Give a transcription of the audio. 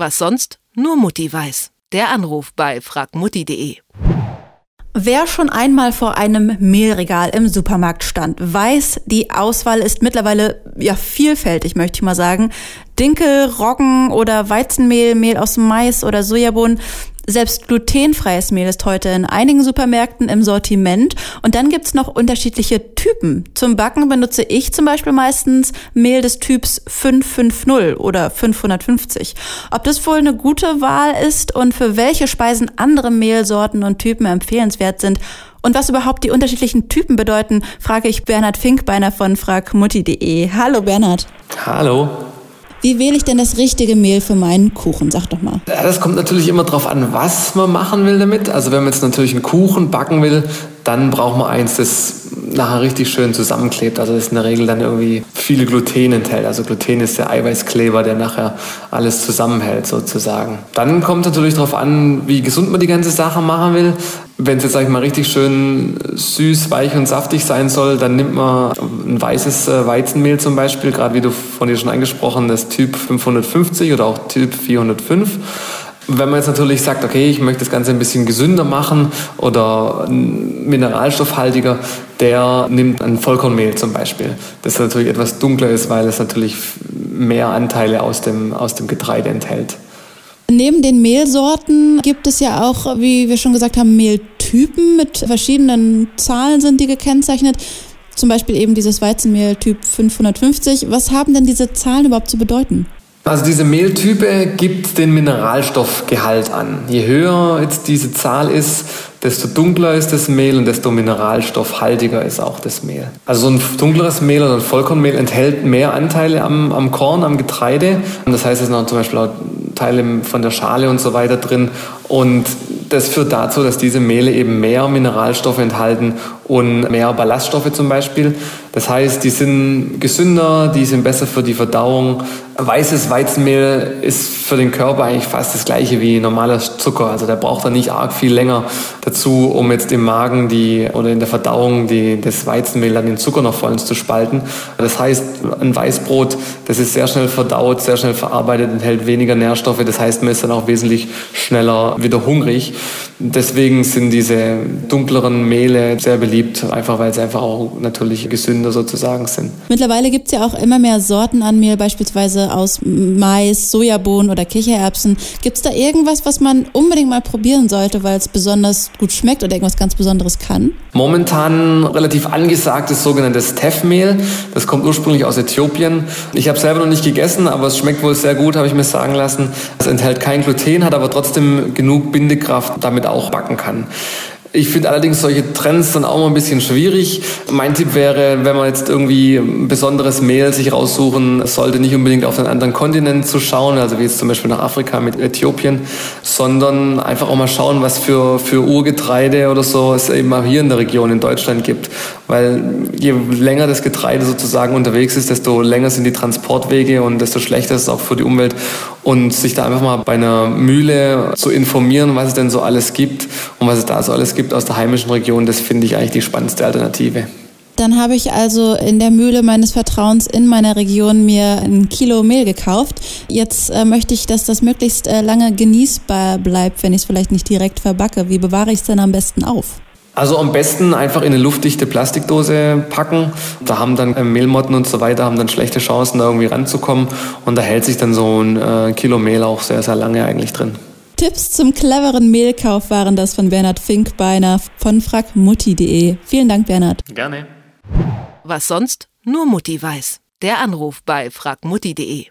Was sonst nur Mutti weiß. Der Anruf bei fragmutti.de. Wer schon einmal vor einem Mehlregal im Supermarkt stand, weiß, die Auswahl ist mittlerweile ja vielfältig, möchte ich mal sagen. Dinkel, Roggen oder Weizenmehl, Mehl aus Mais oder Sojabohnen. Selbst glutenfreies Mehl ist heute in einigen Supermärkten im Sortiment. Und dann gibt's noch unterschiedliche Typen. Zum Backen benutze ich zum Beispiel meistens Mehl des Typs 550 oder 550. Ob das wohl eine gute Wahl ist und für welche Speisen andere Mehlsorten und Typen empfehlenswert sind und was überhaupt die unterschiedlichen Typen bedeuten, frage ich Bernhard Finkbeiner von fragmutti.de. Hallo Bernhard. Hallo. Wie wähle ich denn das richtige Mehl für meinen Kuchen? Sag doch mal. Ja, das kommt natürlich immer darauf an, was man machen will damit. Also wenn man jetzt natürlich einen Kuchen backen will, dann braucht man eins, das nachher richtig schön zusammenklebt. Also das in der Regel dann irgendwie viele Gluten enthält. Also Gluten ist der Eiweißkleber, der nachher alles zusammenhält sozusagen. Dann kommt natürlich darauf an, wie gesund man die ganze Sache machen will. Wenn es jetzt, sag ich mal, richtig schön süß, weich und saftig sein soll, dann nimmt man ein weißes äh, Weizenmehl zum Beispiel, gerade wie du von dir schon angesprochen, das Typ 550 oder auch Typ 405 wenn man jetzt natürlich sagt, okay, ich möchte das Ganze ein bisschen gesünder machen oder mineralstoffhaltiger, der nimmt ein Vollkornmehl zum Beispiel, das natürlich etwas dunkler ist, weil es natürlich mehr Anteile aus dem, aus dem Getreide enthält. Neben den Mehlsorten gibt es ja auch, wie wir schon gesagt haben, Mehltypen mit verschiedenen Zahlen sind die gekennzeichnet. Zum Beispiel eben dieses Weizenmehl Typ 550. Was haben denn diese Zahlen überhaupt zu bedeuten? Also diese Mehltype gibt den Mineralstoffgehalt an. Je höher jetzt diese Zahl ist, desto dunkler ist das Mehl und desto mineralstoffhaltiger ist auch das Mehl. Also so ein dunkleres Mehl oder ein Vollkornmehl enthält mehr Anteile am, am Korn, am Getreide. Und das heißt, es sind auch zum Beispiel auch Teile von der Schale und so weiter drin. Und das führt dazu, dass diese Mehle eben mehr Mineralstoffe enthalten und mehr Ballaststoffe zum Beispiel. Das heißt, die sind gesünder, die sind besser für die Verdauung. Weißes Weizenmehl ist für den Körper eigentlich fast das gleiche wie normaler Zucker. Also der braucht dann nicht arg viel länger dazu, um jetzt im Magen die oder in der Verdauung die, das Weizenmehl dann den Zucker noch vollends zu spalten. Das heißt, ein Weißbrot, das ist sehr schnell verdaut, sehr schnell verarbeitet, enthält weniger Nährstoffe. Das heißt, man ist dann auch wesentlich schneller wieder hungrig. Deswegen sind diese dunkleren Mehle sehr beliebt, einfach weil sie einfach auch natürlich gesünder sozusagen sind. Mittlerweile gibt es ja auch immer mehr Sorten an Mehl, beispielsweise aus Mais, Sojabohnen oder Kichererbsen. Gibt es da irgendwas, was man unbedingt mal probieren sollte, weil es besonders gut schmeckt oder irgendwas ganz Besonderes kann? Momentan relativ angesagtes sogenanntes Teffmehl. Das kommt ursprünglich aus Äthiopien. Ich habe selber noch nicht gegessen, aber es schmeckt wohl sehr gut, habe ich mir sagen lassen. Es enthält kein Gluten, hat aber trotzdem genug Bindekraft, damit auch backen kann. Ich finde allerdings solche Trends dann auch mal ein bisschen schwierig. Mein Tipp wäre, wenn man jetzt irgendwie ein besonderes Mehl sich raussuchen sollte, nicht unbedingt auf einen anderen Kontinent zu schauen, also wie jetzt zum Beispiel nach Afrika mit Äthiopien, sondern einfach auch mal schauen, was für, für Urgetreide oder so es eben auch hier in der Region in Deutschland gibt. Weil je länger das Getreide sozusagen unterwegs ist, desto länger sind die Transportwege und desto schlechter ist es auch für die Umwelt. Und sich da einfach mal bei einer Mühle zu informieren, was es denn so alles gibt und was es da so alles gibt, gibt aus der heimischen Region, das finde ich eigentlich die spannendste Alternative. Dann habe ich also in der Mühle meines Vertrauens in meiner Region mir ein Kilo Mehl gekauft. Jetzt äh, möchte ich, dass das möglichst äh, lange genießbar bleibt, wenn ich es vielleicht nicht direkt verbacke. Wie bewahre ich es denn am besten auf? Also am besten einfach in eine luftdichte Plastikdose packen. Da haben dann äh, Mehlmotten und so weiter haben dann schlechte Chancen, da irgendwie ranzukommen. Und da hält sich dann so ein äh, Kilo Mehl auch sehr, sehr lange eigentlich drin. Tipps zum cleveren Mehlkauf waren das von Bernhard Finkbeiner von fragmutti.de. Vielen Dank, Bernhard. Gerne. Was sonst nur Mutti weiß. Der Anruf bei fragmutti.de.